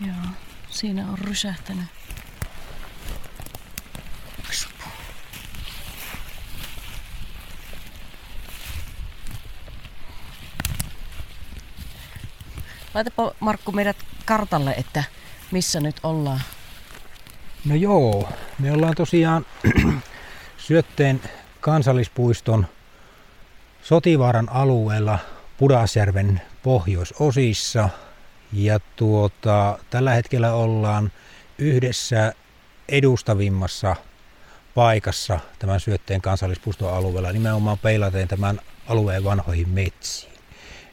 Joo, siinä on rysähtänyt. Laitapa Markku meidät kartalle, että missä nyt ollaan. No joo, me ollaan tosiaan Syötteen kansallispuiston Sotivaaran alueella Pudasjärven pohjoisosissa. Ja tuota, tällä hetkellä ollaan yhdessä edustavimmassa paikassa tämän Syötteen kansallispuiston alueella, nimenomaan peilaten tämän alueen vanhoihin metsiin.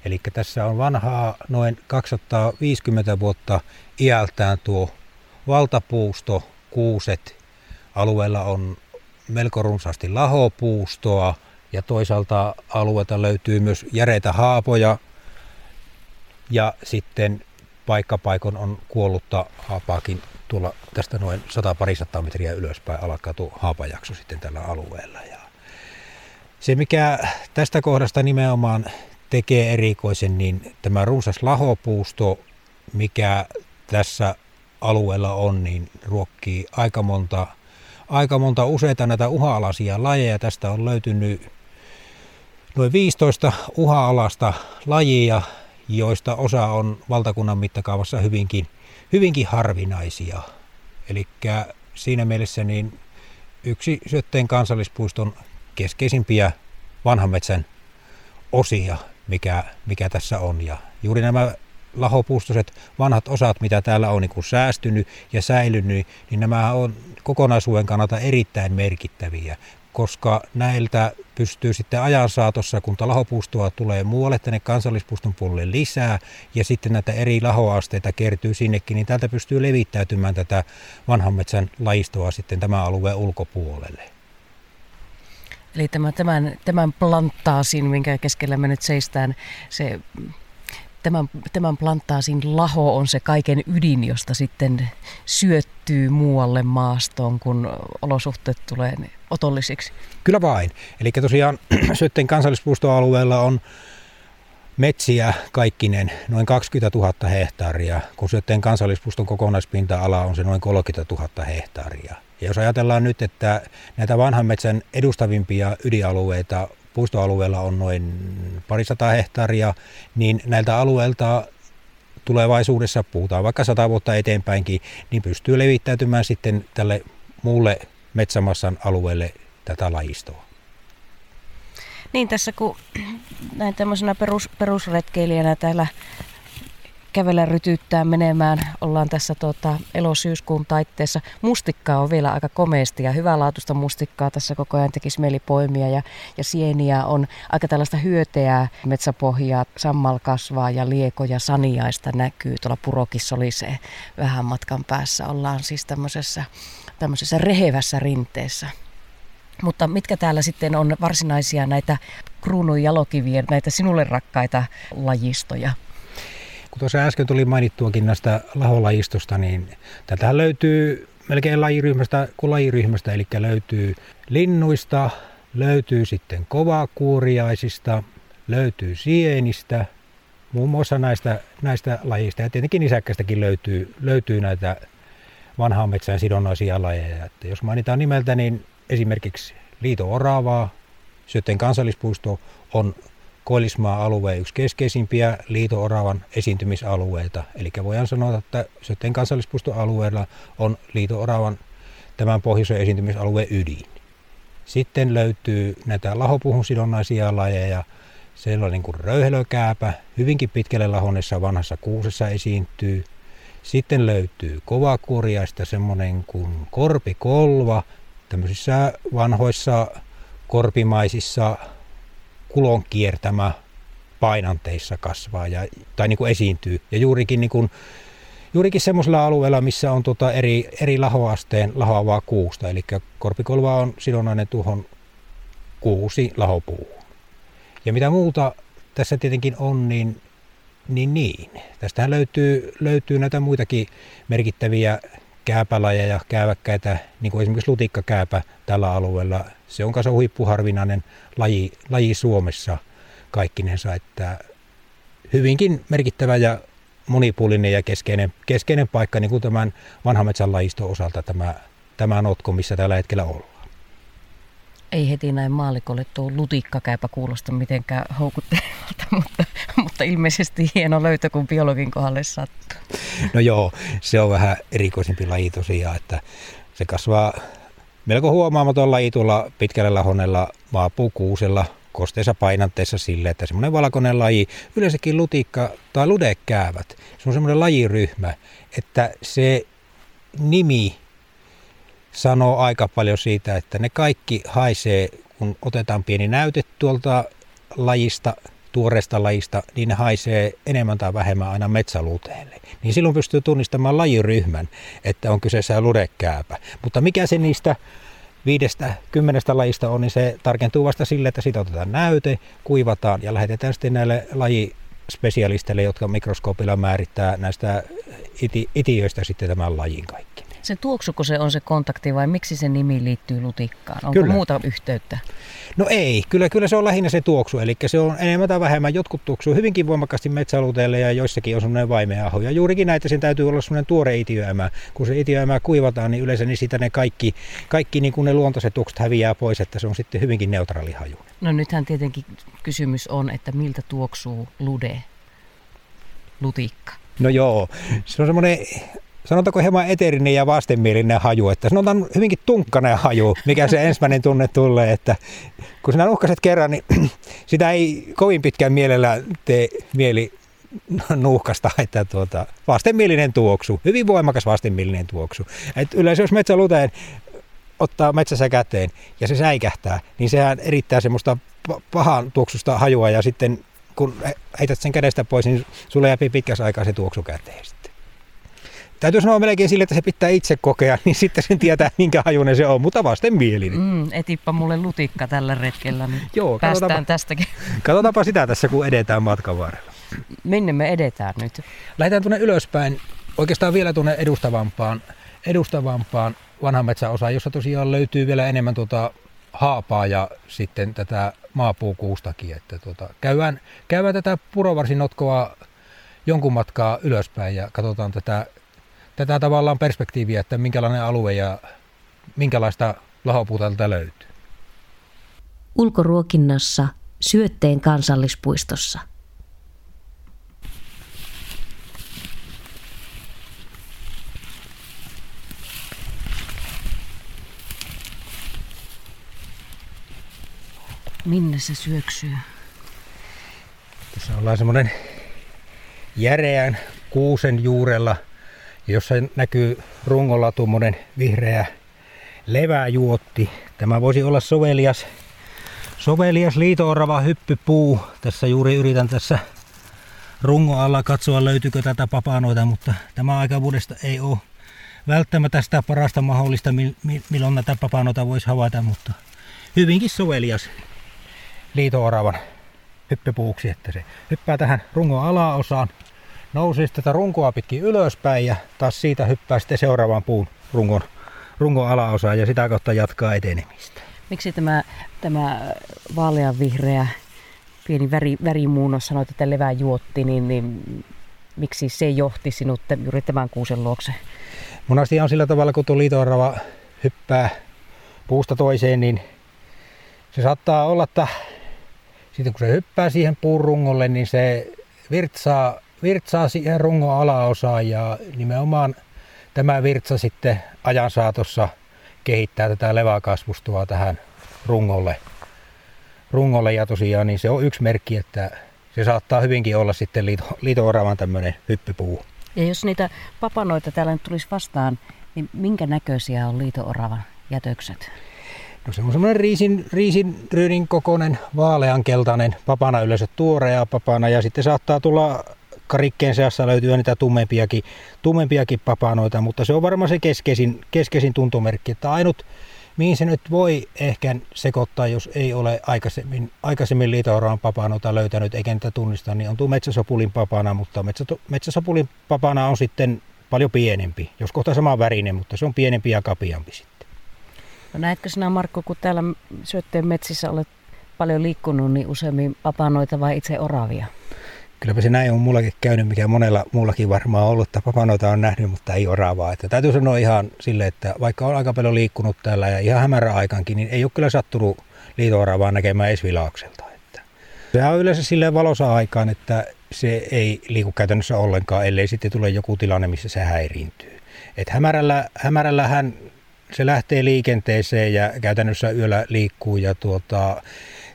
Eli tässä on vanhaa noin 250 vuotta iältään tuo valtapuusto, kuuset. Alueella on melko runsaasti lahopuustoa ja toisaalta alueelta löytyy myös järeitä haapoja ja sitten paikkapaikon on kuollutta haapaakin tuolla tästä noin 100 parisataa metriä ylöspäin alkaa tuo haapajakso sitten tällä alueella. Ja se mikä tästä kohdasta nimenomaan tekee erikoisen, niin tämä runsas lahopuusto, mikä tässä alueella on, niin ruokkii aika monta, aika monta useita näitä uha-alaisia lajeja. Tästä on löytynyt noin 15 uha-alasta lajia, joista osa on valtakunnan mittakaavassa hyvinkin, hyvinkin harvinaisia. Eli siinä mielessä niin yksi Syötteen kansallispuiston keskeisimpiä vanhan metsän osia, mikä, mikä tässä on. Ja juuri nämä lahopuustoiset vanhat osat, mitä täällä on niin kuin säästynyt ja säilynyt, niin nämä on kokonaisuuden kannalta erittäin merkittäviä, koska näiltä pystyy sitten ajan saatossa, kun lahopuustoa tulee muualle tänne kansallispuiston puolelle lisää ja sitten näitä eri lahoasteita kertyy sinnekin, niin täältä pystyy levittäytymään tätä vanhan metsän lajistoa sitten tämän alueen ulkopuolelle. Eli tämä, tämän, tämän planttaasin, minkä keskellä me nyt seistään, se tämän, tämän planttaasin laho on se kaiken ydin, josta sitten syöttyy muualle maastoon, kun olosuhteet tulee otollisiksi. Kyllä vain. Eli tosiaan Syötteen kansallispuistoalueella on metsiä kaikkinen noin 20 000 hehtaaria, kun Syötteen kansallispuiston kokonaispinta-ala on se noin 30 000 hehtaaria. Ja jos ajatellaan nyt, että näitä vanhan metsän edustavimpia ydinalueita puistoalueella on noin parisataa hehtaaria, niin näiltä alueilta tulevaisuudessa, puhutaan vaikka sata vuotta eteenpäinkin, niin pystyy levittäytymään sitten tälle muulle metsämassan alueelle tätä lajistoa. Niin tässä kun näin tämmöisenä perus, perusretkeilijänä täällä kävellä rytyttää menemään. Ollaan tässä tuota, elosyyskuun taitteessa. Mustikkaa on vielä aika komeasti ja hyvälaatuista mustikkaa tässä koko ajan tekisi mieli poimia. Ja, ja sieniä on aika tällaista hyöteää metsäpohjaa, sammal kasvaa ja lieko ja saniaista näkyy. Tuolla Purokissa oli se vähän matkan päässä. Ollaan siis tämmöisessä, tämmöisessä rehevässä rinteessä. Mutta mitkä täällä sitten on varsinaisia näitä kruunun jalokivien, näitä sinulle rakkaita lajistoja? Kun tuossa äsken tuli mainittuakin näistä laholajistosta, niin tätähän löytyy melkein lajiryhmästä kuin lajiryhmästä, eli löytyy linnuista, löytyy sitten kovakuuriaisista, löytyy sienistä, muun muassa näistä, näistä lajista. Ja tietenkin nisäkkästäkin löytyy, löytyy näitä vanhaan metsään sidonnaisia lajeja. Että jos mainitaan nimeltä, niin esimerkiksi liito-oravaa, Syötteen kansallispuisto on Koillismaa-alueen yksi keskeisimpiä liito-oravan esiintymisalueita. Eli voidaan sanoa, että Sötteen kansallispuistoalueella on liito-oravan tämän pohjoisen esiintymisalueen ydin. Sitten löytyy näitä lahopuhun sidonnaisia lajeja. Niin kuin röyhelökääpä, hyvinkin pitkälle lahonnessa vanhassa kuusessa esiintyy. Sitten löytyy kovakurjaista semmoinen kuin korpikolva, tämmöisissä vanhoissa korpimaisissa kulon kiertämä painanteissa kasvaa ja, tai niin kuin esiintyy. Ja juurikin, niin kuin, juurikin semmoisella alueella, missä on tota eri, eri lahoasteen lahoavaa kuusta. Eli korpikolva on sidonnainen tuohon kuusi lahopuuhun. Ja mitä muuta tässä tietenkin on, niin niin, niin. Tästähän löytyy, löytyy näitä muitakin merkittäviä kääpälajeja, kääväkkäitä, niin kuin esimerkiksi lutikkakääpä tällä alueella. Se on kanssa huippuharvinainen laji, laji Suomessa kaikkinensa, että hyvinkin merkittävä ja monipuolinen ja keskeinen, keskeinen paikka niin kuin tämän vanhan metsän lajiston osalta tämä, tämä notko, missä tällä hetkellä ollaan. Ei heti näin maalikolle tuo lutikkakäipä kuulosta mitenkään houkuttelevalta, mutta, mutta ilmeisesti hieno löytö, kun biologin kohdalle sattuu. No joo, se on vähän erikoisempi laji tosiaan, että se kasvaa melko huomaamaton laji pitkällä lahonnella maapuukuusella kosteessa painanteessa sille, että semmoinen valkoinen laji, yleensäkin lutikka tai ludekäävät, se on semmoinen lajiryhmä, että se nimi sanoo aika paljon siitä, että ne kaikki haisee, kun otetaan pieni näyte tuolta lajista, tuoreesta lajista, niin ne haisee enemmän tai vähemmän aina metsäluteelle. Niin silloin pystyy tunnistamaan lajiryhmän, että on kyseessä ludekääpä. Mutta mikä se niistä viidestä, kymmenestä lajista on, niin se tarkentuu vasta sille, että siitä otetaan näyte, kuivataan ja lähetetään sitten näille lajispesialisteille, jotka mikroskoopilla määrittää näistä iti, itiöistä sitten tämän lajin kaikki. Se tuoksuko se on se kontakti vai miksi se nimi liittyy lutikkaan? Onko kyllä. muuta yhteyttä? No ei, kyllä, kyllä se on lähinnä se tuoksu, eli se on enemmän tai vähemmän, jotkut tuoksuu hyvinkin voimakkaasti metsäluteelle ja joissakin on semmoinen vaimeaho. Ja juurikin näitä sen täytyy olla semmoinen tuore itiöämä. Kun se itiöämä kuivataan, niin yleensä niin sitä ne kaikki, kaikki niin kuin ne luontaiset tuoksut häviää pois, että se on sitten hyvinkin neutraali haju. No nythän tietenkin kysymys on, että miltä tuoksuu lude, lutikka? No joo, se on semmoinen sanotaanko hieman eterinen ja vastenmielinen haju, että sanotaan hyvinkin tunkkainen haju, mikä se ensimmäinen tunne tulee, että kun sinä nuhkaset kerran, niin sitä ei kovin pitkään mielellä tee mieli nuuhkasta, että tuota, vastenmielinen tuoksu, hyvin voimakas vastenmielinen tuoksu. Et yleensä jos metsäluteen ottaa metsässä käteen ja se säikähtää, niin sehän erittää semmoista pahan tuoksusta hajua ja sitten kun heität sen kädestä pois, niin sulle jää pitkässä aikaa se tuoksu käteen täytyy sanoa melkein sille, että se pitää itse kokea, niin sitten sen tietää, minkä hajunen se on, mutta mielinen. Mm, etippa mulle lutikka tällä retkellä, niin Joo, päästään tästäkin. Katsotaanpa sitä tässä, kun edetään matkan varrella. Minne me edetään nyt? Lähdetään tuonne ylöspäin, oikeastaan vielä tuonne edustavampaan, edustavampaan vanhan metsäosaan, jossa tosiaan löytyy vielä enemmän tuota haapaa ja sitten tätä maapuukuustakin. Että tuota, käydään, käydään tätä purovarsinotkoa jonkun matkaa ylöspäin ja katsotaan tätä tätä tavallaan perspektiiviä, että minkälainen alue ja minkälaista lahopuuta löytyy. Ulkoruokinnassa Syötteen kansallispuistossa. Minne se syöksyy? Tässä ollaan semmoinen järeän kuusen juurella – jossa näkyy rungolla tuommoinen vihreä leväjuotti. Tämä voisi olla sovelias, sovelias liitoorava hyppypuu. Tässä juuri yritän tässä rungon alla katsoa löytyykö tätä papanoita, mutta tämä aikavuudesta ei ole välttämättä sitä parasta mahdollista, milloin näitä papanoita voisi havaita, mutta hyvinkin sovelias liitooravan hyppypuuksi, että se hyppää tähän rungon alaosaan nousisi tätä runkoa pitkin ylöspäin ja taas siitä hyppää sitten seuraavaan puun rungon, rungon alaosaan ja sitä kautta jatkaa etenemistä. Miksi tämä, tämä vaaleanvihreä pieni väri, värimuunnos sanoit, että levää juotti, niin, niin miksi se johti sinut juuri tämän kuusen luokse? Mun asia on sillä tavalla, kun tuo liitoorava hyppää puusta toiseen, niin se saattaa olla, että sitten kun se hyppää siihen puun rungolle, niin se virtsaa virtsaa siihen rungon alaosaan ja nimenomaan tämä virtsa sitten ajan saatossa kehittää tätä leväkasvustoa tähän rungolle. rungolle ja tosiaan niin se on yksi merkki, että se saattaa hyvinkin olla sitten liito, liito-oravan tämmöinen hyppypuu. Ja jos niitä papanoita täällä nyt tulisi vastaan, niin minkä näköisiä on liito-oravan jätökset? No se on semmoinen riisin, riisin ryynin kokoinen vaaleankeltainen papana yleensä tuorea papana ja sitten saattaa tulla karikkeen seassa löytyy niitä tummempiakin, tummempiakin papanoita, mutta se on varmaan se keskeisin, keskeisin tuntomerkki, että ainut mihin se nyt voi ehkä sekoittaa, jos ei ole aikaisemmin, aikaisemmin liitooraan papanoita löytänyt eikä niitä tunnista, niin on tuo metsäsopulin papana, mutta metsäsopulin papana on sitten paljon pienempi, jos kohta sama värinen, mutta se on pienempi ja kapiampi sitten. No näetkö sinä Markku, kun täällä syötteen metsissä olet paljon liikkunut, niin useammin papanoita vai itse oravia? Kylläpä se näin on mullakin käynyt, mikä monella muullakin varmaan ollut, että papanoita on nähnyt, mutta ei oravaa. Että täytyy sanoa ihan sille, että vaikka on aika paljon liikkunut täällä ja ihan hämärä aikankin, niin ei ole kyllä sattunut liito näkemään edes vilaukselta. Että se on yleensä silleen valossa aikaan, että se ei liiku käytännössä ollenkaan, ellei sitten tule joku tilanne, missä se häiriintyy. Et hämärällä, hämärällähän se lähtee liikenteeseen ja käytännössä yöllä liikkuu ja tuota,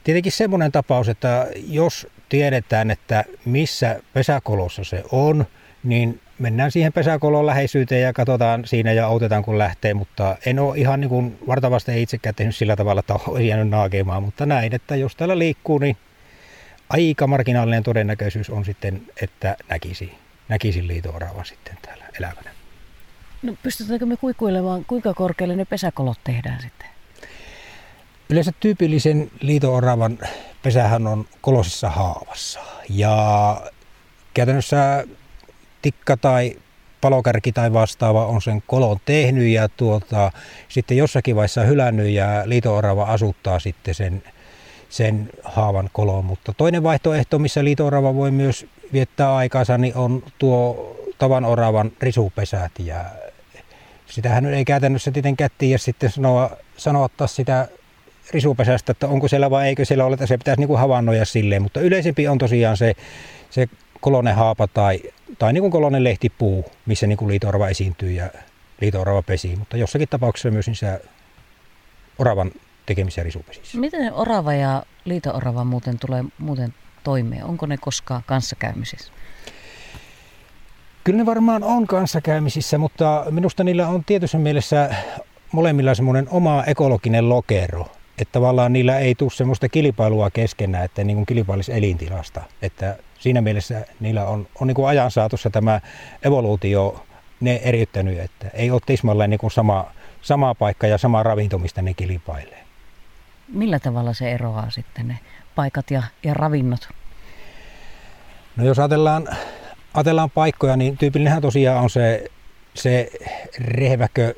tietenkin semmoinen tapaus, että jos tiedetään, että missä pesäkolossa se on, niin mennään siihen pesäkolon läheisyyteen ja katsotaan siinä ja autetaan kun lähtee, mutta en ole ihan niin kuin vartavasti itsekään tehnyt sillä tavalla, että olisi jäänyt naakemaan, mutta näin, että jos täällä liikkuu, niin aika marginaalinen todennäköisyys on sitten, että näkisi, näkisi liito sitten täällä elävänä. No pystytäänkö me kuikuilemaan, kuinka korkealle ne pesäkolot tehdään sitten? Yleensä tyypillisen liito-oravan pesähän on kolosissa haavassa. Ja käytännössä tikka tai palokärki tai vastaava on sen kolon tehnyt ja tuota, sitten jossakin vaiheessa hylännyt ja liito-orava asuttaa sitten sen, sen haavan kolon. Mutta toinen vaihtoehto, missä liito-orava voi myös viettää aikansa, niin on tuo tavan oravan risupesät ja sitähän ei käytännössä tietenkään tiedä sitten sanoa, sanoa sitä risupesästä, että onko siellä vai eikö siellä ole, että se pitäisi niin kuin havainnoida silleen, mutta yleisempi on tosiaan se, se kolonen haapa tai, tai niin kuin kolonen lehtipuu, missä niin kuin esiintyy ja liito pesii, mutta jossakin tapauksessa myös niissä oravan tekemisissä risupesissä. Miten orava ja liito-orava muuten tulee muuten toimeen? Onko ne koskaan kanssakäymisissä? Kyllä ne varmaan on kanssakäymisissä, mutta minusta niillä on tietyssä mielessä molemmilla semmoinen oma ekologinen lokero että tavallaan niillä ei tule semmoista kilpailua keskenään, että niin kuin kilpailisi elintilasta. Että siinä mielessä niillä on, on niin kuin ajan saatossa tämä evoluutio ne eriyttänyt, että ei ole tismalleen niin kuin sama, sama paikka ja sama ravinto, mistä ne kilpailee. Millä tavalla se eroaa sitten ne paikat ja, ja ravinnot? No jos ajatellaan, ajatellaan paikkoja, niin tyypillinenhän tosiaan on se, se rehväkö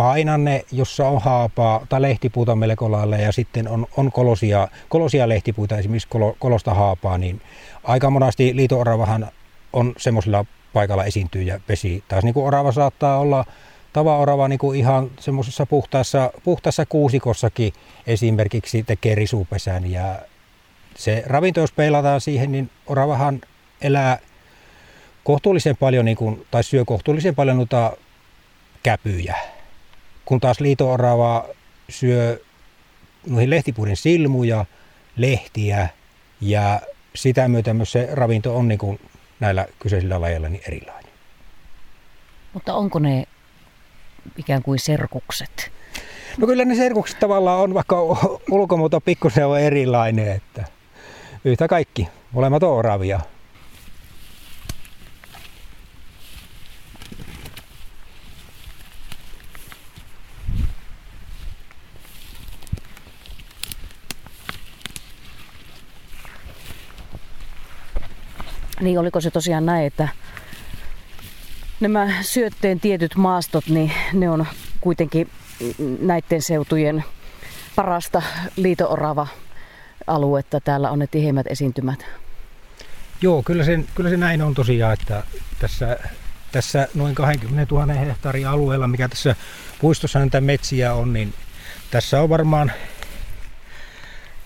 painanne, jossa on haapaa tai lehtipuuta melko lailla ja sitten on, on kolosia, kolosia lehtipuita, esimerkiksi kolo, kolosta haapaa, niin aika monasti liito-oravahan on semmoisella paikalla esiintyy ja pesi. Taas niin kuin orava saattaa olla tava-orava niin kuin ihan semmoisessa puhtaassa, puhtaassa kuusikossakin esimerkiksi tekee risupesän ja se ravinto, jos peilataan siihen, niin oravahan elää kohtuullisen paljon, niin kuin, tai syö kohtuullisen paljon noita käpyjä kun taas liito syö noihin lehtipuiden silmuja, lehtiä ja sitä myötä myös se ravinto on niin kuin näillä kyseisillä lajeilla niin erilainen. Mutta onko ne ikään kuin serkukset? No kyllä ne serkukset tavallaan on, vaikka ulkomuoto pikkusen on erilainen, että yhtä kaikki, molemmat on oravia. Niin oliko se tosiaan näin, että nämä syötteen tietyt maastot, niin ne on kuitenkin näiden seutujen parasta liitoorava aluetta. Täällä on ne tiheimmät esiintymät. Joo, kyllä se, kyllä se näin on tosiaan, että tässä, tässä noin 20 000 hehtaarin alueella, mikä tässä puistossa näitä metsiä on, niin tässä on varmaan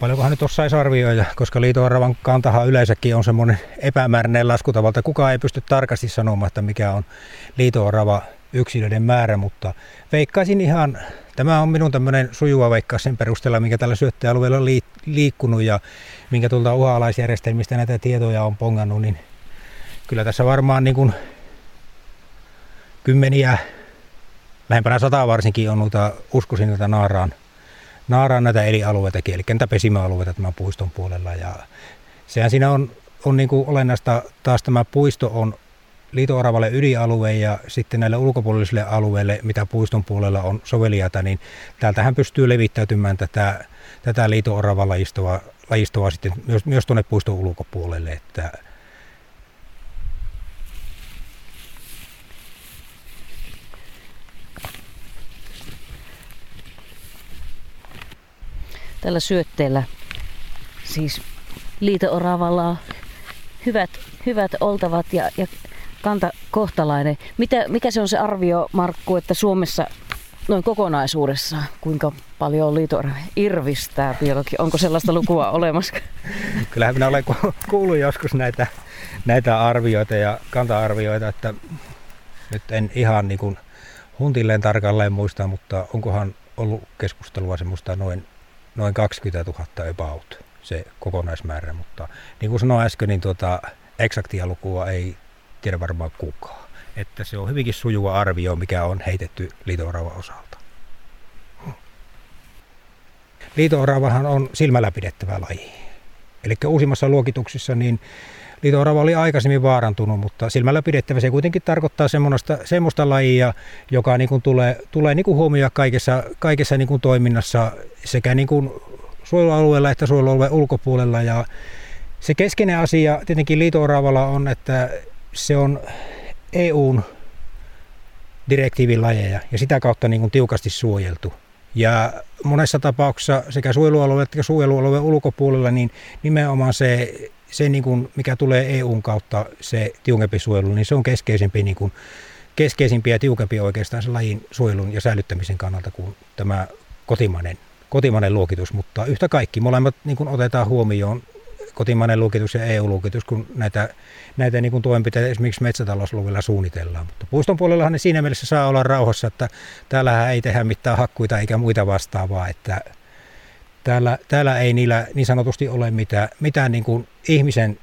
Paljonkohan nyt osaisi arvioida, koska liitoaravan kantahan yleensäkin on semmoinen epämääräinen laskutavalta. Kukaan ei pysty tarkasti sanomaan, että mikä on liitoarava yksilöiden määrä, mutta veikkaisin ihan, tämä on minun tämmöinen sujuva veikkaus sen perusteella, minkä tällä syöttöalueella on liikkunut ja minkä tuolta uhalaisjärjestelmistä näitä tietoja on pongannut, niin kyllä tässä varmaan niin kuin kymmeniä, lähempänä sata varsinkin on noita, uskoisin näitä naaraan naaraan näitä eri alueita, eli näitä pesimäalueita tämän puiston puolella. Ja sehän siinä on, on niin kuin olennaista, taas tämä puisto on liito-oravalle ydinalue ja sitten näille ulkopuolisille alueille, mitä puiston puolella on soveliaita, niin täältähän pystyy levittäytymään tätä, tätä liito-oravan lajistoa, lajistoa sitten myös, myös tuonne puiston ulkopuolelle. Että tällä syötteellä. Siis liito-oravalla on hyvät hyvät oltavat ja, ja kanta kohtalainen. Mitä, mikä se on se arvio, Markku, että Suomessa noin kokonaisuudessaan, kuinka paljon liito irvistää biologi? Onko sellaista lukua olemassa? Kyllähän minä olen kuullut joskus näitä, näitä arvioita ja kanta-arvioita, että nyt en ihan niin kuin huntilleen tarkalleen muista, mutta onkohan ollut keskustelua semmoista noin, noin 20 000 about se kokonaismäärä, mutta niin kuin sanoin äsken, niin tuota, eksaktia lukua ei tiedä varmaan kukaan. Että se on hyvinkin sujuva arvio, mikä on heitetty liito osalta. liito on silmällä pidettävä laji. Eli uusimmassa luokituksissa niin liito oli aikaisemmin vaarantunut, mutta silmällä pidettävä se kuitenkin tarkoittaa semmoista, semmoista lajia, joka niin kuin tulee, tulee niin kuin huomioida kaikessa, kaikessa niin kuin toiminnassa sekä niin kuin suojelualueella että suojelualueen ulkopuolella. Ja se keskeinen asia tietenkin liito on, että se on EUn direktiivin lajeja ja sitä kautta niin kuin tiukasti suojeltu. Ja monessa tapauksessa sekä suojelualueen että suojelualueen ulkopuolella, niin nimenomaan se, se niin kuin, mikä tulee EUn kautta, se tiukempi suojelu, niin se on keskeisempi, niin kuin, keskeisimpi ja tiukempi oikeastaan se lajin suojelun ja säilyttämisen kannalta kuin tämä kotimainen, kotimainen luokitus. Mutta yhtä kaikki, molemmat niin kuin otetaan huomioon kotimainen lukitus ja EU-lukitus, kun näitä, näitä niin toimenpiteitä esimerkiksi metsätalousluvilla suunnitellaan. Mutta puiston puolellahan ne siinä mielessä saa olla rauhassa, että täällähän ei tehdä mitään hakkuita eikä muita vastaavaa, että täällä, täällä ei niillä niin sanotusti ole mitään, mitään niin kuin ihmisen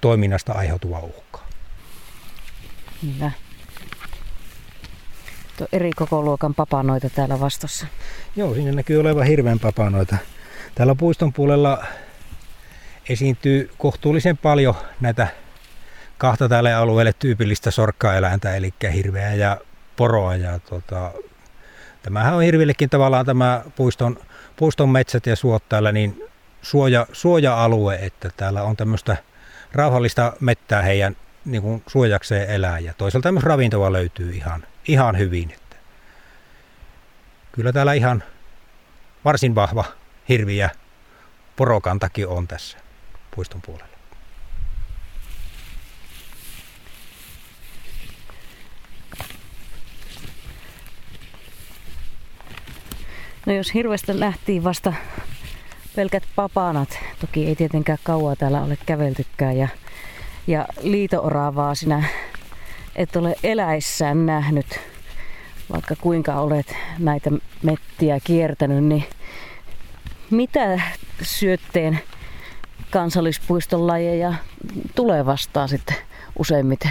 toiminnasta aiheutuvaa uhkaa. Hyvä. Tuo eri koko luokan papanoita täällä vastassa. Joo, siinä näkyy olevan hirveän papanoita. Täällä puiston puolella esiintyy kohtuullisen paljon näitä kahta tälle alueelle tyypillistä sorkkaeläintä, eli hirveä ja poroa. Ja tota, tämähän on hirvillekin tavallaan tämä puiston, puiston metsät ja suot täällä niin suoja, suoja-alue, että täällä on tämmöistä rauhallista mettää heidän niin kuin suojakseen elää. Ja toisaalta myös ravintoa löytyy ihan, ihan hyvin. Että kyllä täällä ihan varsin vahva hirviä porokantakin on tässä puiston puolelle. No jos hirvestä lähtiin vasta pelkät papanat, toki ei tietenkään kauaa täällä ole käveltykään ja, ja liitooraavaa sinä et ole eläissään nähnyt, vaikka kuinka olet näitä mettiä kiertänyt, niin mitä syötteen kansallispuiston lajeja tulee vastaan sitten useimmiten?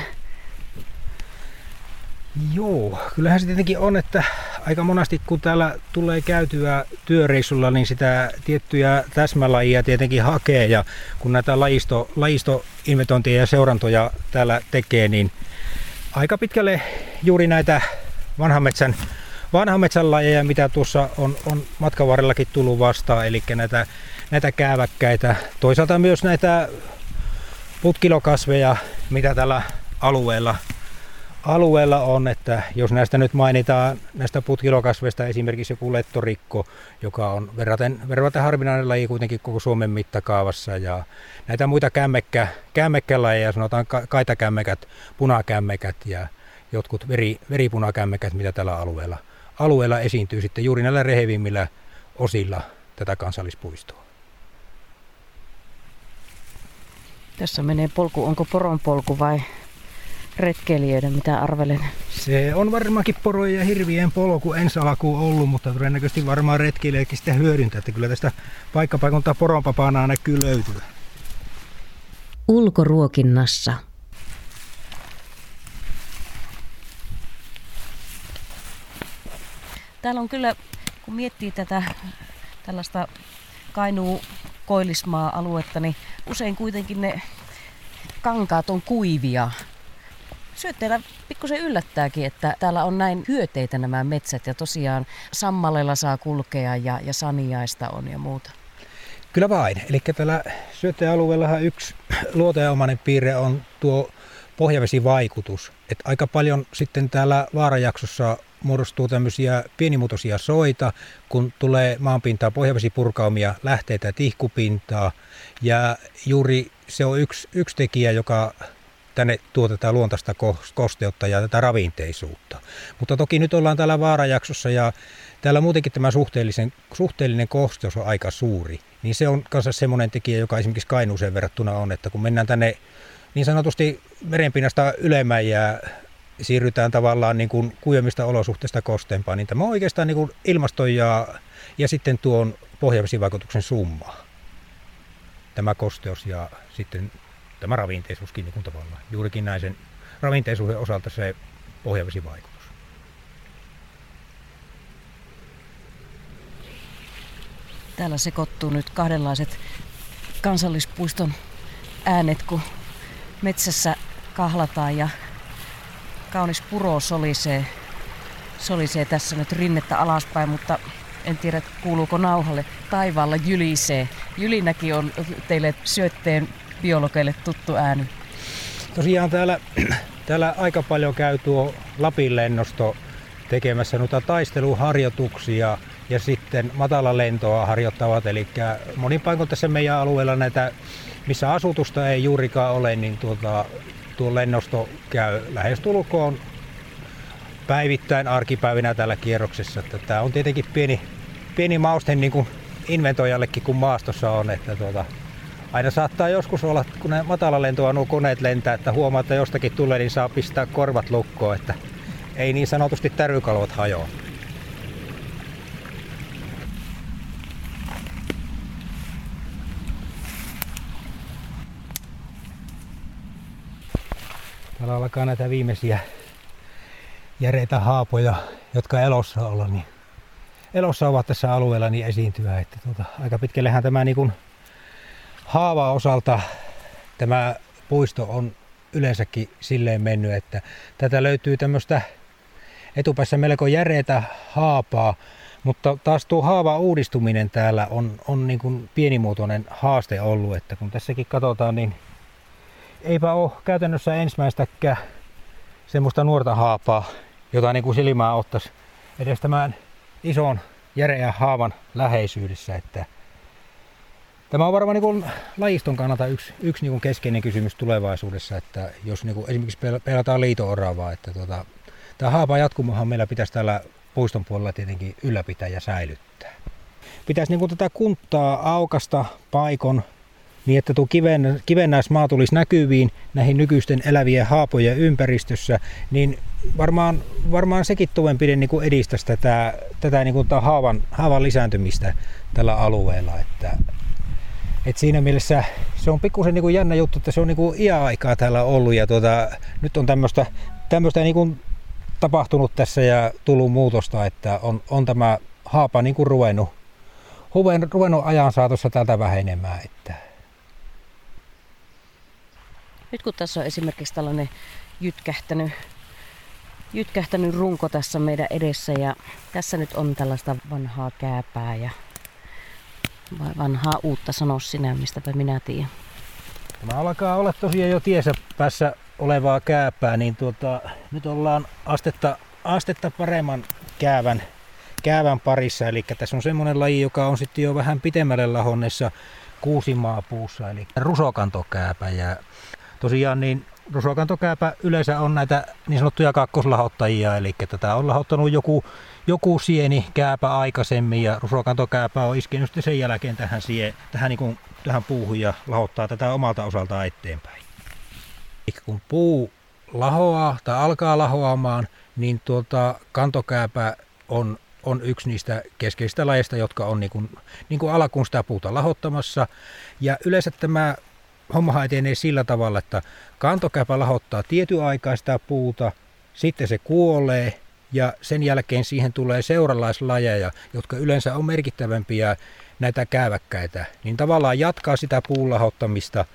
Joo, kyllähän se tietenkin on, että aika monasti kun täällä tulee käytyä työreissulla, niin sitä tiettyjä täsmälajia tietenkin hakee ja kun näitä lajisto, lajistoinventointia ja seurantoja täällä tekee, niin aika pitkälle juuri näitä vanhan metsän, vanhan metsän lajeja, mitä tuossa on, on matkan varrellakin tullut vastaan, eli näitä näitä kääväkkäitä. Toisaalta myös näitä putkilokasveja, mitä tällä alueella, alueella on, että jos näistä nyt mainitaan näistä putkilokasveista esimerkiksi joku lettorikko, joka on verraten, verraten harvinainen laji kuitenkin koko Suomen mittakaavassa ja näitä muita kämmekkä, kämmekkälajeja, sanotaan kaitakämmekät, punakämmekät ja jotkut veri, veripunakämmekät, mitä tällä alueella, alueella esiintyy sitten juuri näillä rehevimmillä osilla tätä kansallispuistoa. Tässä menee polku, onko poron polku vai retkeilijöiden, mitä arvelen? Se on varmaankin porojen ja hirvien polku ensi alkuun ollut, mutta todennäköisesti varmaan retkeilijöidenkin sitä hyödyntää, että kyllä tästä paikkapaikuntaa poronpapanaa näkyy löytyä. Ulkoruokinnassa. Täällä on kyllä, kun miettii tätä tällaista Kainuu koillismaa-aluetta, niin usein kuitenkin ne kankaat on kuivia. Syötteellä pikkusen yllättääkin, että täällä on näin hyöteitä nämä metsät ja tosiaan sammalella saa kulkea ja, ja saniaista on ja muuta. Kyllä vain. Eli tällä syöttealueellahan yksi luoteenomainen piirre on tuo pohjavesivaikutus. Et aika paljon sitten täällä vaarajaksossa muodostuu tämmöisiä pienimuotoisia soita, kun tulee maanpintaa pohjavesipurkaumia, lähteitä, tihkupintaa. Ja juuri se on yksi, yksi tekijä, joka tänne tuotetaan luontaista kosteutta ja tätä ravinteisuutta. Mutta toki nyt ollaan täällä vaarajaksossa ja täällä muutenkin tämä suhteellisen, suhteellinen kosteus on aika suuri. Niin se on kanssa semmoinen tekijä, joka esimerkiksi Kainuuseen verrattuna on, että kun mennään tänne niin sanotusti merenpinnasta ylemmän ja siirrytään tavallaan niin kuin kuivemmista olosuhteista kosteempaan, niin tämä on oikeastaan niin kuin ilmaston ja, ja sitten tuon pohjavesivaikutuksen summa. Tämä kosteus ja sitten tämä ravinteisuuskin niin tavallaan. Juurikin näin sen ravinteisuuden osalta se pohjavesivaikutus. Täällä sekoittuu nyt kahdenlaiset kansallispuiston äänet, kun metsässä kahlataan ja kaunis puro solisee, solisee tässä nyt rinnettä alaspäin, mutta en tiedä kuuluuko nauhalle. Taivaalla jylisee. Jylinäkin on teille syötteen biologeille tuttu ääni. Tosiaan täällä, täällä aika paljon käy tuo Lapin lennosto tekemässä noita taisteluharjoituksia ja sitten matala lentoa harjoittavat. Eli monin paikoin tässä meidän alueella näitä, missä asutusta ei juurikaan ole, niin tuota, tuo lennosto käy lähestulkoon päivittäin arkipäivinä tällä kierroksessa. Että tämä on tietenkin pieni, pieni mauste niin kuin inventoijallekin, kun maastossa on. Että tuota, aina saattaa joskus olla, kun ne matalalentoa nuo koneet lentää, että huomaa, että jostakin tulee, niin saa pistää korvat lukkoon, että ei niin sanotusti tärvykalvot hajoa. Täällä alkaa näitä viimeisiä järeitä haapoja, jotka elossa olla, niin elossa ovat tässä alueella niin esiintyä. Että tuota, aika pitkällehän tämä niin kuin haava osalta tämä puisto on yleensäkin silleen mennyt, että tätä löytyy tämmöistä etupäässä melko järeitä haapaa, mutta taas tuo haava uudistuminen täällä on, on niin kuin pienimuotoinen haaste ollut, että kun tässäkin katsotaan, niin eipä ole käytännössä ensimmäistäkään semmoista nuorta haapaa, jota niin kuin silmää ottaisi edes tämän ison järeän haavan läheisyydessä. Että tämä on varmaan niin lajiston kannalta yksi, yksi niin keskeinen kysymys tulevaisuudessa, että jos niin esimerkiksi pelataan liito-oravaa, että tuota, tämä haapa jatkumohan meillä pitäisi täällä puiston puolella tietenkin ylläpitää ja säilyttää. Pitäisi niin tätä kunttaa aukasta paikon niin että tuo kiven, kivennäismaa tulisi näkyviin näihin nykyisten elävien haapojen ympäristössä, niin varmaan, varmaan sekin toimenpide niin kuin edistäisi tätä, tätä niin kuin haavan, haavan lisääntymistä tällä alueella. Että, et siinä mielessä se on pikkusen niin kuin jännä juttu, että se on niin kuin iäaikaa täällä ollut ja tuota, nyt on tämmöistä tämmöistä niin kuin tapahtunut tässä ja tullut muutosta, että on, on tämä haapa niin kuin ruvennut, ruvennut ajan saatossa täältä vähenemään. Että, nyt kun tässä on esimerkiksi tällainen jytkähtänyt, jytkähtänyt runko tässä meidän edessä ja tässä nyt on tällaista vanhaa kääpää ja vanhaa uutta sano sinä, mistäpä minä tiedän. Tämä alkaa olla tosiaan jo tiesä päässä olevaa kääpää, niin tuota, nyt ollaan astetta, astetta paremman käävän, käävän parissa. Eli tässä on semmoinen laji, joka on sitten jo vähän pitemmälle lahonnessa kuusimaapuussa, eli rusokantokääpä. Ja tosiaan niin rusokantokääpä yleensä on näitä niin sanottuja kakkoslahottajia, eli tätä on lahottanut joku, joku sieni kääpä aikaisemmin ja rusokantokääpä on iskenyt sen jälkeen tähän, sie, tähän, niin kuin, tähän puuhun ja lahottaa tätä omalta osaltaan eteenpäin. Eli kun puu lahoaa tai alkaa lahoamaan, niin tuota, kantokääpä on, on yksi niistä keskeisistä lajeista, jotka on niin kuin, niin kuin alkuun sitä puuta lahottamassa. Ja yleensä tämä hommahan etenee sillä tavalla, että kantokäpä lahottaa tietyn aikaa sitä puuta, sitten se kuolee ja sen jälkeen siihen tulee seuralaislajeja, jotka yleensä on merkittävämpiä näitä kääväkkäitä, niin tavallaan jatkaa sitä puun lahottamista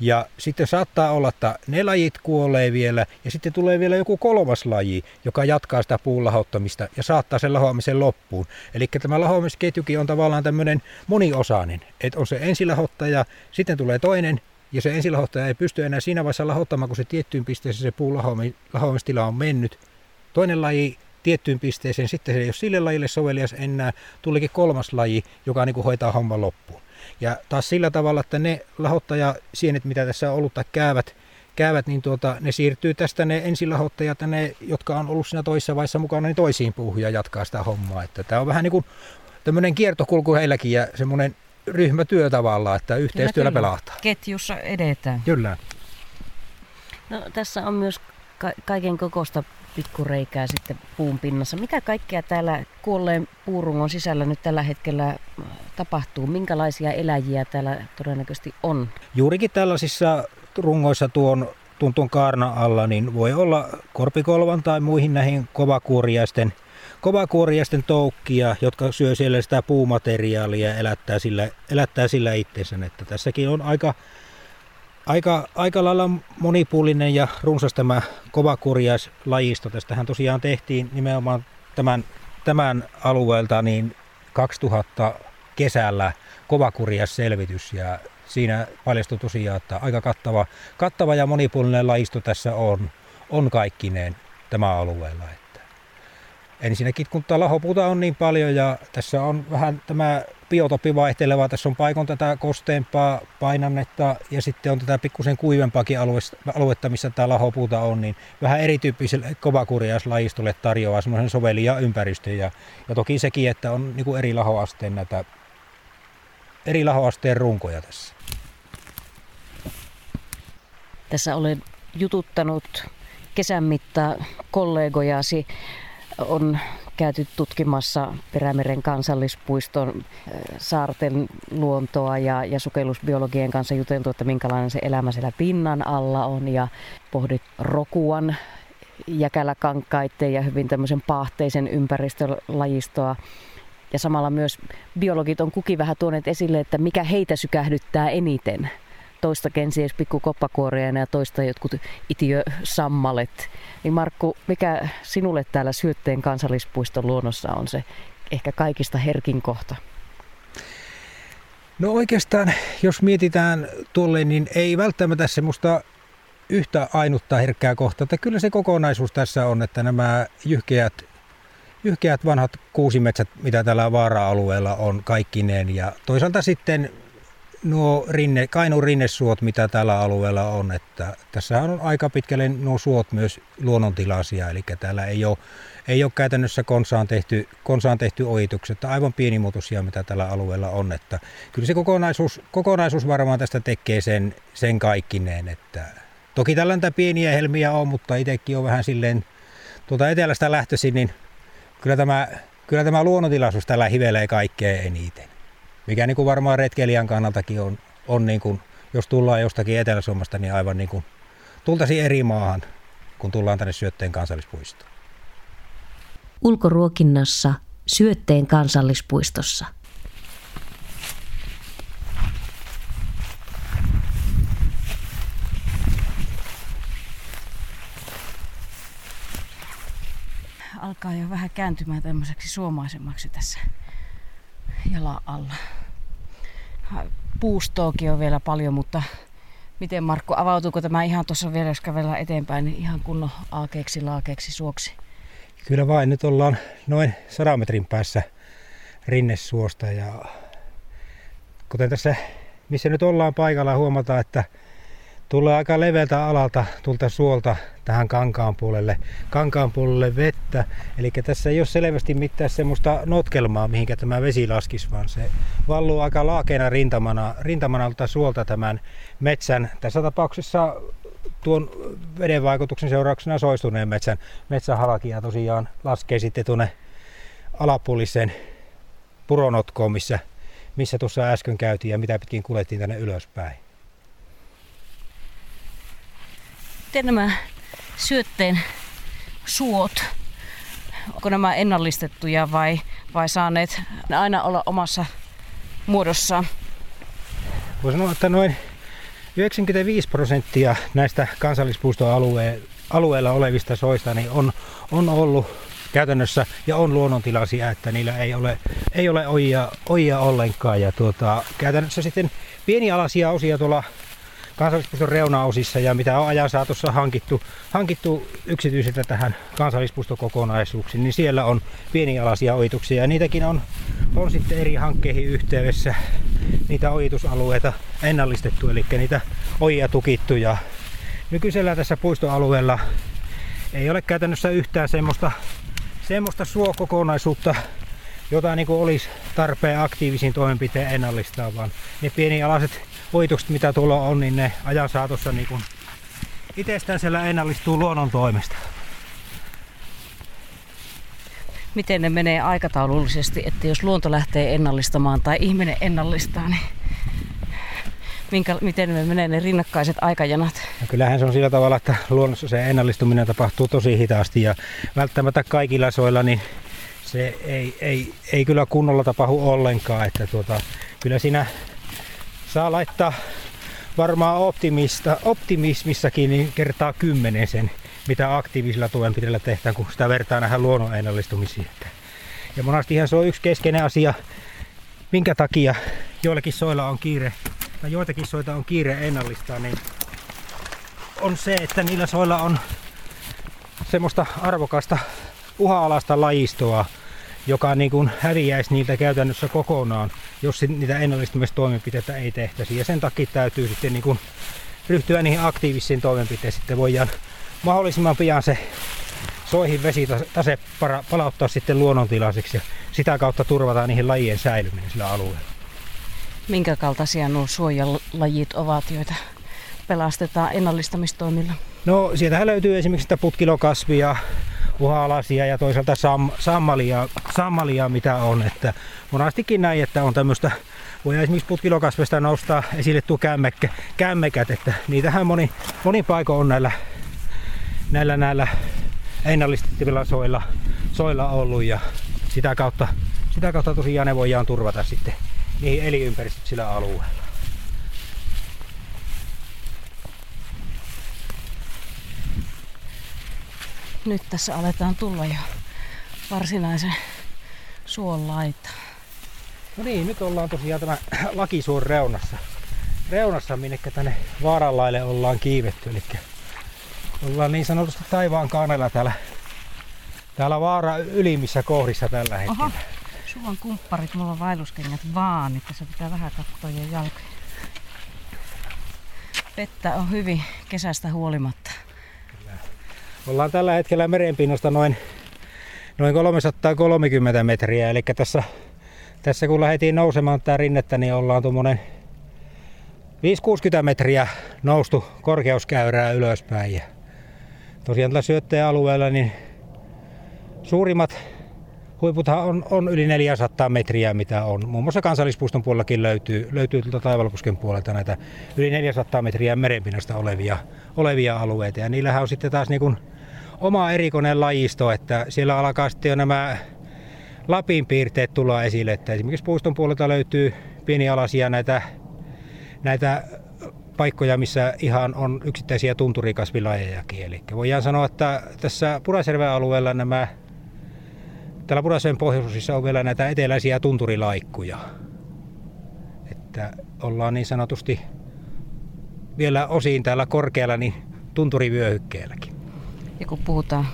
ja sitten saattaa olla, että ne lajit kuolee vielä ja sitten tulee vielä joku kolmas laji, joka jatkaa sitä puun lahottamista ja saattaa sen lahoamisen loppuun. Eli tämä lahoamisketjukin on tavallaan tämmöinen moniosainen, että on se ensilahottaja, sitten tulee toinen ja se ensilahottaja ei pysty enää siinä vaiheessa lahottamaan, kun se tiettyyn pisteeseen se puun lahoamistila on mennyt. Toinen laji tiettyyn pisteeseen, sitten se ei ole sille lajille sovelias enää, tulikin kolmas laji, joka niin kuin hoitaa homman loppuun. Ja taas sillä tavalla, että ne lahottajasienet, mitä tässä on ollut tai käyvät, käyvät, niin tuota, ne siirtyy tästä ne ensilahottajat ja ne, jotka on ollut siinä toisessa vaiheessa mukana, niin toisiin puuhun ja jatkaa sitä hommaa. Että tämä on vähän niin kuin tämmöinen kiertokulku heilläkin ja semmoinen ryhmätyö tavallaan, että yhteistyöllä kyllä, pelataan. Ketjussa edetään. Kyllä. No, tässä on myös ka- kaiken kokoista pikkureikää sitten puun pinnassa. Mitä kaikkea täällä kuolleen puurungon sisällä nyt tällä hetkellä tapahtuu? Minkälaisia eläjiä täällä todennäköisesti on? Juurikin tällaisissa rungoissa tuon tuntun kaarna alla, niin voi olla korpikolvan tai muihin näihin kovakuoriaisten, kovakuoriaisten toukkia, jotka syö siellä sitä puumateriaalia ja elättää sillä, elättää sillä itsensä. Että tässäkin on aika, aika, aika lailla monipuolinen ja runsas tämä kovakurjaislajisto. Tästähän tosiaan tehtiin nimenomaan tämän, tämän alueelta niin 2000 kesällä kovakurjaisselvitys ja siinä paljastui tosiaan, että aika kattava, kattava ja monipuolinen lajisto tässä on, on kaikkineen tämä alueella. Ensinnäkin kun lahopuuta on niin paljon ja tässä on vähän tämä biotopi vaihteleva, tässä on paikon tätä kosteempaa painannetta ja sitten on tätä pikkusen kuivempaakin aluetta, missä tämä lahopuuta on, niin vähän erityyppiselle kovakurjaislajistolle tarjoaa semmoisen sovelia ympäristön ja, ja toki sekin, että on niin kuin eri lahoasteen näitä eri lahoasteen runkoja tässä. Tässä olen jututtanut kesän mittaan kollegojasi. On käyty tutkimassa Perämeren kansallispuiston äh, saarten luontoa ja, ja sukellusbiologien kanssa juteltu, että minkälainen se elämä siellä pinnan alla on ja pohdit rokuan jäkäläkankkaiden ja hyvin tämmöisen paahteisen ympäristölajistoa. Ja samalla myös biologit on kuki vähän tuoneet esille, että mikä heitä sykähdyttää eniten. Toista kenties pikku koppakuoreja ja toista jotkut itiösammalet. Niin Markku, mikä sinulle täällä Syötteen kansallispuiston luonnossa on se ehkä kaikista herkin kohta? No oikeastaan, jos mietitään tuolle, niin ei välttämättä semmoista yhtä ainutta herkkää kohtaa. Että kyllä se kokonaisuus tässä on, että nämä jyhkeät jyhkeät vanhat kuusimetsät, mitä tällä vaara-alueella on kaikkineen. Ja toisaalta sitten nuo rinne, Kainuun rinnesuot, mitä tällä alueella on. Että tässä on aika pitkälle nuo suot myös luonnontilaisia, eli täällä ei ole, ei ole käytännössä konsaan tehty, konsaan tehty ojitukset, aivan pienimuotoisia, mitä tällä alueella on. Että kyllä se kokonaisuus, kokonaisuus varmaan tästä tekee sen, sen kaikkineen. Että toki tällä pieniä helmiä on, mutta itsekin on vähän silleen tuolta etelästä lähtöisin, niin kyllä tämä, kyllä tämä luonnontilaisuus tällä hivelee kaikkein eniten. Mikä niin kuin varmaan retkeilijän kannaltakin on, on niin kuin, jos tullaan jostakin Etelä-Suomesta, niin aivan niin kuin tultaisiin eri maahan, kun tullaan tänne Syötteen kansallispuistoon. Ulkoruokinnassa Syötteen kansallispuistossa. alkaa jo vähän kääntymään tämmöiseksi suomaisemmaksi tässä jalan alla. Puustoakin on vielä paljon, mutta miten Markku, avautuuko tämä ihan tuossa vielä, jos kävellään eteenpäin, niin ihan kunnon aakeeksi, laakeeksi, suoksi? Kyllä vain, nyt ollaan noin 100 metrin päässä rinnesuosta ja kuten tässä, missä nyt ollaan paikalla, huomataan, että tulee aika leveltä alalta tulta suolta tähän kankaan puolelle, kankaan puolelle vettä. Eli tässä ei ole selvästi mitään semmoista notkelmaa, mihinkä tämä vesi laskisi, vaan se valluu aika laakeena rintamana, rintamanalta suolta tämän metsän. Tässä tapauksessa tuon veden vaikutuksen seurauksena soistuneen metsän metsähalakia tosiaan laskee sitten tuonne alapuoliseen puronotkoon, missä, missä tuossa äsken käytiin ja mitä pitkin kuljettiin tänne ylöspäin. Miten nämä syötteen suot, onko nämä ennallistettuja vai, vai saaneet aina olla omassa muodossaan? Voisi sanoa, että noin 95 prosenttia näistä kansallispuistoalueella olevista soista niin on, on ollut käytännössä ja on luonnontilaisia, että niillä ei ole, ei ole ojia, ojia ollenkaan. Ja tuota, käytännössä sitten pienialaisia osia tuolla kansallispuiston reunaosissa ja mitä on ajan saatossa hankittu, hankittu yksityisiltä tähän kansallispuistokokonaisuuksiin, niin siellä on pienialaisia ojituksia ja niitäkin on, on sitten eri hankkeihin yhteydessä niitä ojitusalueita ennallistettu, eli niitä ojia tukittu ja nykyisellä tässä puistoalueella ei ole käytännössä yhtään semmoista, semmoista suokokonaisuutta, jota niin olisi tarpeen aktiivisiin toimenpiteen ennallistaa, vaan ne pienialaiset oitukset, mitä tuolla on, niin ne ajan saatossa niin kuin itsestään siellä ennallistuu luonnon toimesta. Miten ne menee aikataulullisesti, että jos luonto lähtee ennallistamaan tai ihminen ennallistaa, niin minkä, miten ne menee ne rinnakkaiset aikajanat? No kyllähän se on sillä tavalla, että luonnossa se ennallistuminen tapahtuu tosi hitaasti ja välttämättä kaikilla soilla niin se ei, ei, ei kyllä kunnolla tapahdu ollenkaan. Että tuota, kyllä siinä saa laittaa varmaan optimista, optimismissakin niin kertaa kymmenen sen, mitä aktiivisilla toimenpiteillä tehdään, kun sitä vertaa nähdään luonnon ennallistumisiin. Ja monestihan se on yksi keskeinen asia, minkä takia joillakin soilla on kiire, tai joitakin soita on kiire ennallistaa, niin on se, että niillä soilla on semmoista arvokasta uha-alasta lajistoa, joka niin kuin häviäisi niiltä käytännössä kokonaan, jos niitä ennallistamistoimenpiteitä ei tehtäisi. Ja sen takia täytyy sitten niin kuin ryhtyä niihin aktiivisiin toimenpiteisiin, sitten voidaan mahdollisimman pian se soihin vesitase palauttaa sitten luonnontilaiseksi ja sitä kautta turvataan niihin lajien säilyminen sillä alueella. Minkä kaltaisia nuo suojalajit ovat, joita pelastetaan ennallistamistoimilla? No sieltähän löytyy esimerkiksi sitä putkilokasvia, uha-alasia ja toisaalta sam, sammalia, sammalia, mitä on. Että monastikin näin, että on tämmöistä, voi esimerkiksi putkilokasvesta nostaa esille tuo kämmekkä, kämmekät, että niitähän moni, moni paikka on näillä, näillä, näillä ennallistettavilla soilla, soilla ollut ja sitä kautta, sitä kautta tosiaan ne voidaan turvata sitten niihin elinympäristöt sillä alueella. Nyt tässä aletaan tulla jo varsinaisen suon laita. No niin, nyt ollaan tosiaan tämä Lakisuon reunassa. Reunassa, minne tänne vaaranlaille ollaan kiivetty. Eli ollaan niin sanotusti taivaan kannella täällä, täällä vaara ylimmissä kohdissa tällä hetkellä. Oho, sulla kumpparit, mulla on vaelluskengät vaan, että se pitää vähän katsoa jo jalkoja. Vettä on hyvin kesästä huolimatta. Ollaan tällä hetkellä merenpinnasta noin, noin 330 metriä, eli tässä, tässä kun lähdettiin nousemaan tätä rinnettä, niin ollaan tuommoinen 560 metriä noustu korkeuskäyrää ylöspäin. Ja tosiaan tällä syöttäjäalueella niin suurimmat huiputhan on, on yli 400 metriä, mitä on. Muun muassa kansallispuiston puolellakin löytyy, löytyy tuolta Taivalkosken puolelta näitä yli 400 metriä merenpinnasta olevia, olevia alueita. Ja niillähän on sitten taas niin kuin oma erikoinen lajisto, että siellä alkaa sitten jo nämä Lapin piirteet tulla esille, että esimerkiksi puiston puolelta löytyy pienialaisia näitä, näitä paikkoja, missä ihan on yksittäisiä tunturikasvilajejakin. Eli voidaan sanoa, että tässä Pudasjärven alueella nämä, täällä Pudasjärven pohjoisosissa on vielä näitä eteläisiä tunturilaikkuja. Että ollaan niin sanotusti vielä osiin täällä korkealla niin tunturivyöhykkeelläkin. Ja kun puhutaan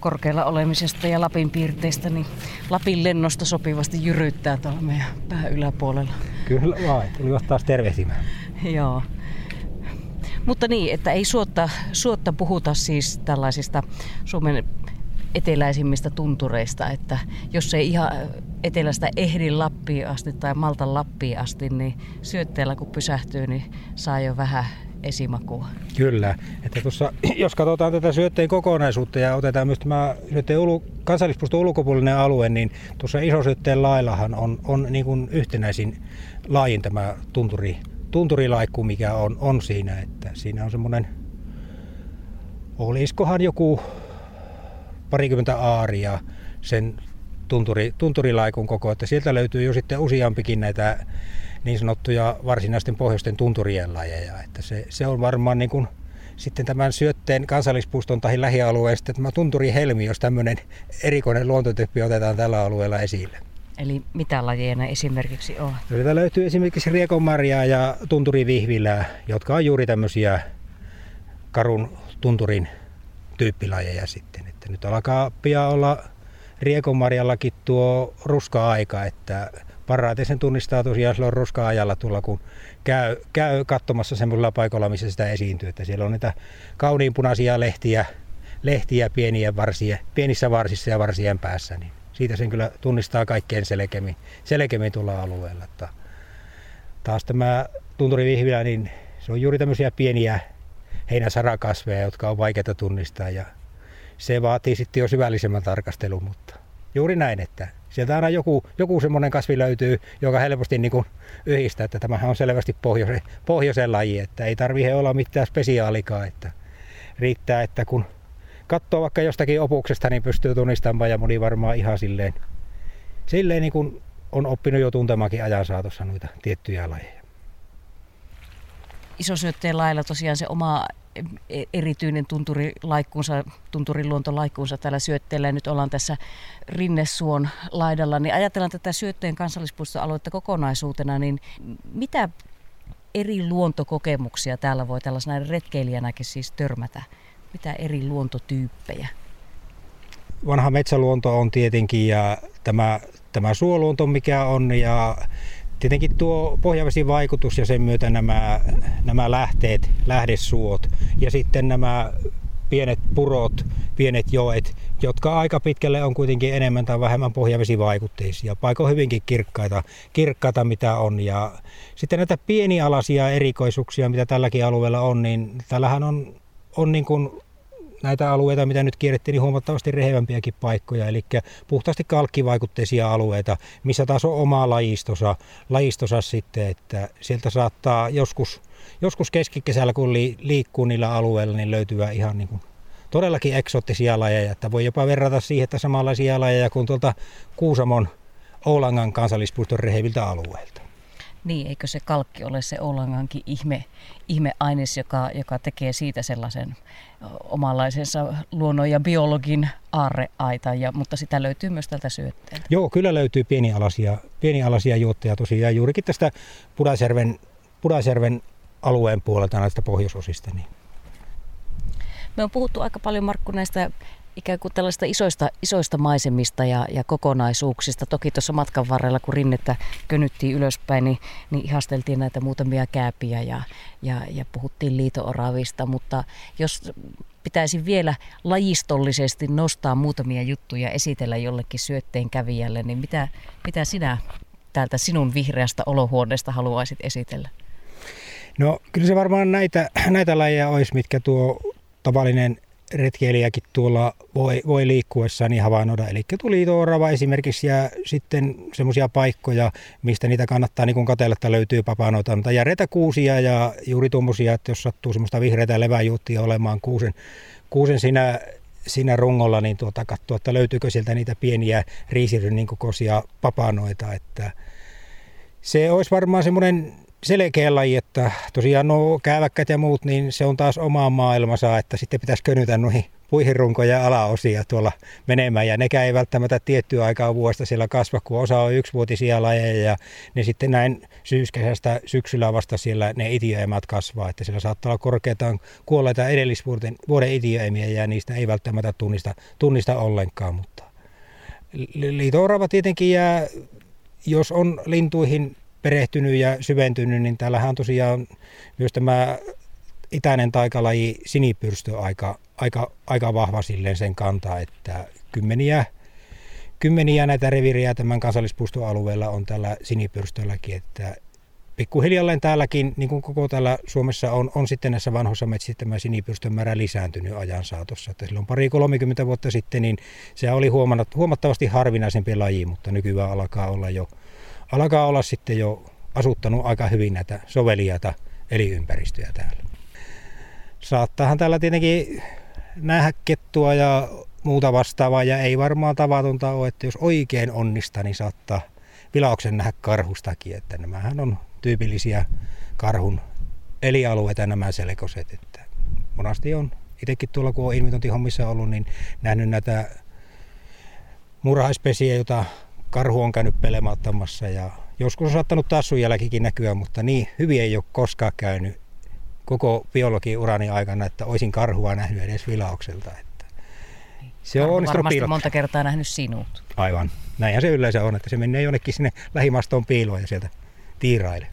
korkealla olemisesta ja Lapin piirteistä, niin Lapin lennosta sopivasti jyryttää tuolla meidän pää yläpuolella. Kyllä vai, tuli taas tervehtimään. Joo. Mutta niin, että ei suotta, suotta puhuta siis tällaisista Suomen eteläisimmistä tuntureista, että jos ei ihan etelästä ehdi Lappiin asti tai Maltan Lappiin asti, niin syötteellä kun pysähtyy, niin saa jo vähän esimakua. Kyllä. Että tuossa, jos katsotaan tätä syötteen kokonaisuutta ja otetaan myös tämä syötteen ulu, kansallispuiston ulkopuolinen alue, niin tuossa isosyötteen laillahan on, on niin kuin yhtenäisin laajin tämä tunturi, tunturilaikku, mikä on, on siinä. Että siinä on semmoinen, olisikohan joku parikymmentä aaria sen tunturi, tunturilaikun koko, että sieltä löytyy jo sitten useampikin näitä niin sanottuja varsinaisten pohjoisten tunturien lajeja. Että se, se on varmaan niin kuin sitten tämän syötteen kansallispuiston tai lähialueen sitten tämä tunturihelmi, jos tämmöinen erikoinen luontotyyppi otetaan tällä alueella esille. Eli mitä lajeja ne esimerkiksi on? Sieltä löytyy esimerkiksi riekonmarjaa ja tunturivihvilää, jotka on juuri tämmöisiä karun tunturin tyyppilajeja sitten. Että nyt alkaa pian olla riekonmarjallakin tuo ruska-aika, että parhaiten sen tunnistaa tosiaan silloin ruska-ajalla tulla, kun käy, käy katsomassa semmoisella paikalla, missä sitä esiintyy. Että siellä on niitä kauniin punaisia lehtiä, lehtiä pieniä varsia, pienissä varsissa ja varsien päässä, niin siitä sen kyllä tunnistaa kaikkein selkeämmin, selkeämmin tuolla alueella. Että taas tämä tunturivihvilä, niin se on juuri tämmöisiä pieniä heinäsarakasveja, jotka on vaikeita tunnistaa ja se vaatii sitten jo syvällisemmän tarkastelun, mutta juuri näin, että sieltä aina joku, joku semmoinen kasvi löytyy, joka helposti niin kuin yhdistää, että tämähän on selvästi pohjoisen, pohjoisen laji, että ei tarvitse olla mitään spesiaalikaa, että riittää, että kun katsoo vaikka jostakin opuksesta, niin pystyy tunnistamaan ja moni varmaan ihan silleen, silleen niin kuin on oppinut jo tuntemakin ajan saatossa noita tiettyjä lajeja. Isosyötteen lailla tosiaan se oma erityinen tunturilaikkuunsa, tunturiluontolaikkuunsa täällä syötteellä. Nyt ollaan tässä Rinnesuon laidalla, niin ajatellaan tätä syötteen kansallispuistoaluetta kokonaisuutena, niin mitä eri luontokokemuksia täällä voi tällaisena retkeilijänäkin siis törmätä? Mitä eri luontotyyppejä? Vanha metsäluonto on tietenkin ja tämä, tämä suoluonto mikä on ja tietenkin tuo vaikutus ja sen myötä nämä, nämä lähteet, lähdesuot ja sitten nämä pienet purot, pienet joet, jotka aika pitkälle on kuitenkin enemmän tai vähemmän pohjavesivaikutteisia. Paiko hyvinkin kirkkaita, kirkkaita mitä on. Ja sitten näitä pienialaisia erikoisuuksia, mitä tälläkin alueella on, niin tällähän on, on niin kuin näitä alueita, mitä nyt kierrettiin, niin huomattavasti rehevämpiäkin paikkoja, eli puhtaasti kalkkivaikutteisia alueita, missä taas on oma lajistosa, lajistosa sitten, että sieltä saattaa joskus, joskus keskikesällä, kun liikkuu niillä alueilla, niin löytyy ihan niin kuin todellakin eksoottisia lajeja, että voi jopa verrata siihen, että samanlaisia lajeja kuin tuolta Kuusamon Oulangan kansallispuiston reheviltä alueilta. Niin, eikö se kalkki ole se Oulangankin ihme, ihmeaines, joka, joka tekee siitä sellaisen omanlaisensa luonnon ja biologin aarreaita, ja, mutta sitä löytyy myös tältä syötteeltä. Joo, kyllä löytyy pienialaisia, pienialaisia juotteja tosiaan juurikin tästä Pudasjärven, Pudasjärven alueen puolelta näistä pohjoisosista. Niin. Me on puhuttu aika paljon Markku näistä ikään kuin tällaista isoista, isoista maisemista ja, ja kokonaisuuksista. Toki tuossa matkan varrella, kun rinnettä könyttiin ylöspäin, niin, niin ihasteltiin näitä muutamia kääpiä ja, ja, ja puhuttiin liitooravista. Mutta jos pitäisi vielä lajistollisesti nostaa muutamia juttuja esitellä jollekin syötteen kävijälle, niin mitä, mitä sinä täältä sinun vihreästä olohuoneesta haluaisit esitellä? No kyllä se varmaan näitä, näitä lajeja olisi, mitkä tuo tavallinen retkeilijäkin tuolla voi, voi liikkuessaan niin havainnoida. Eli tuli orava esimerkiksi ja sitten semmoisia paikkoja, mistä niitä kannattaa niin katsella, että löytyy papanoita. Mutta järeitä kuusia ja juuri tuommoisia, että jos sattuu semmoista vihreitä leväjuuttia olemaan kuusen, kuusen siinä, siinä rungolla, niin tuota, katsoa, että löytyykö sieltä niitä pieniä riisirynnin kokoisia papanoita. Että se olisi varmaan semmoinen selkeä laji, että tosiaan no kääväkkät ja muut, niin se on taas oma maailmansa, että sitten pitäisi könytä noihin puihinrunkoja alaosia tuolla menemään. Ja nekään ei välttämättä tiettyä aikaa vuosta siellä kasva, kun osa on yksivuotisia lajeja ja ne sitten näin syyskesästä syksyllä vasta siellä ne itiöemät kasvaa. Että siellä saattaa olla korkeataan kuolleita edellisvuoden vuoden itiöemiä ja niistä ei välttämättä tunnista, tunnista ollenkaan. Mutta liito tietenkin jää, jos on lintuihin perehtynyt ja syventynyt, niin täällähän on tosiaan myös tämä itäinen taikalaji sinipyrstö aika, aika, aika vahva silleen sen kantaa, että kymmeniä, kymmeniä näitä reviriä tämän kansallispuiston alueella on tällä sinipyrstölläkin, että pikkuhiljalleen täälläkin, niin kuin koko täällä Suomessa on, on sitten näissä vanhoissa metsissä tämä sinipyrstön määrä lisääntynyt ajan saatossa. Että silloin pari 30 vuotta sitten, niin se oli huomattavasti harvinaisempi laji, mutta nykyään alkaa olla jo alkaa olla sitten jo asuttanut aika hyvin näitä soveliaita elinympäristöjä täällä. Saattaahan täällä tietenkin nähdä kettua ja muuta vastaavaa ja ei varmaan tavatonta ole, että jos oikein onnistaa, niin saattaa vilauksen nähdä karhustakin, että nämähän on tyypillisiä karhun elialueita nämä selkoset, että monasti on itsekin tuolla kun on investointihommissa ollut, niin nähnyt näitä murhaispesiä, joita karhu on käynyt pelemattamassa ja joskus on saattanut tassun jälkikin näkyä, mutta niin hyvin ei ole koskaan käynyt koko biologiurani aikana, että olisin karhua nähnyt edes vilaukselta. Että Se on onnistunut varmasti monta kertaa nähnyt sinut. Aivan. Näinhän se yleensä on, että se menee jonnekin sinne lähimastoon piiloon ja sieltä tiirailee.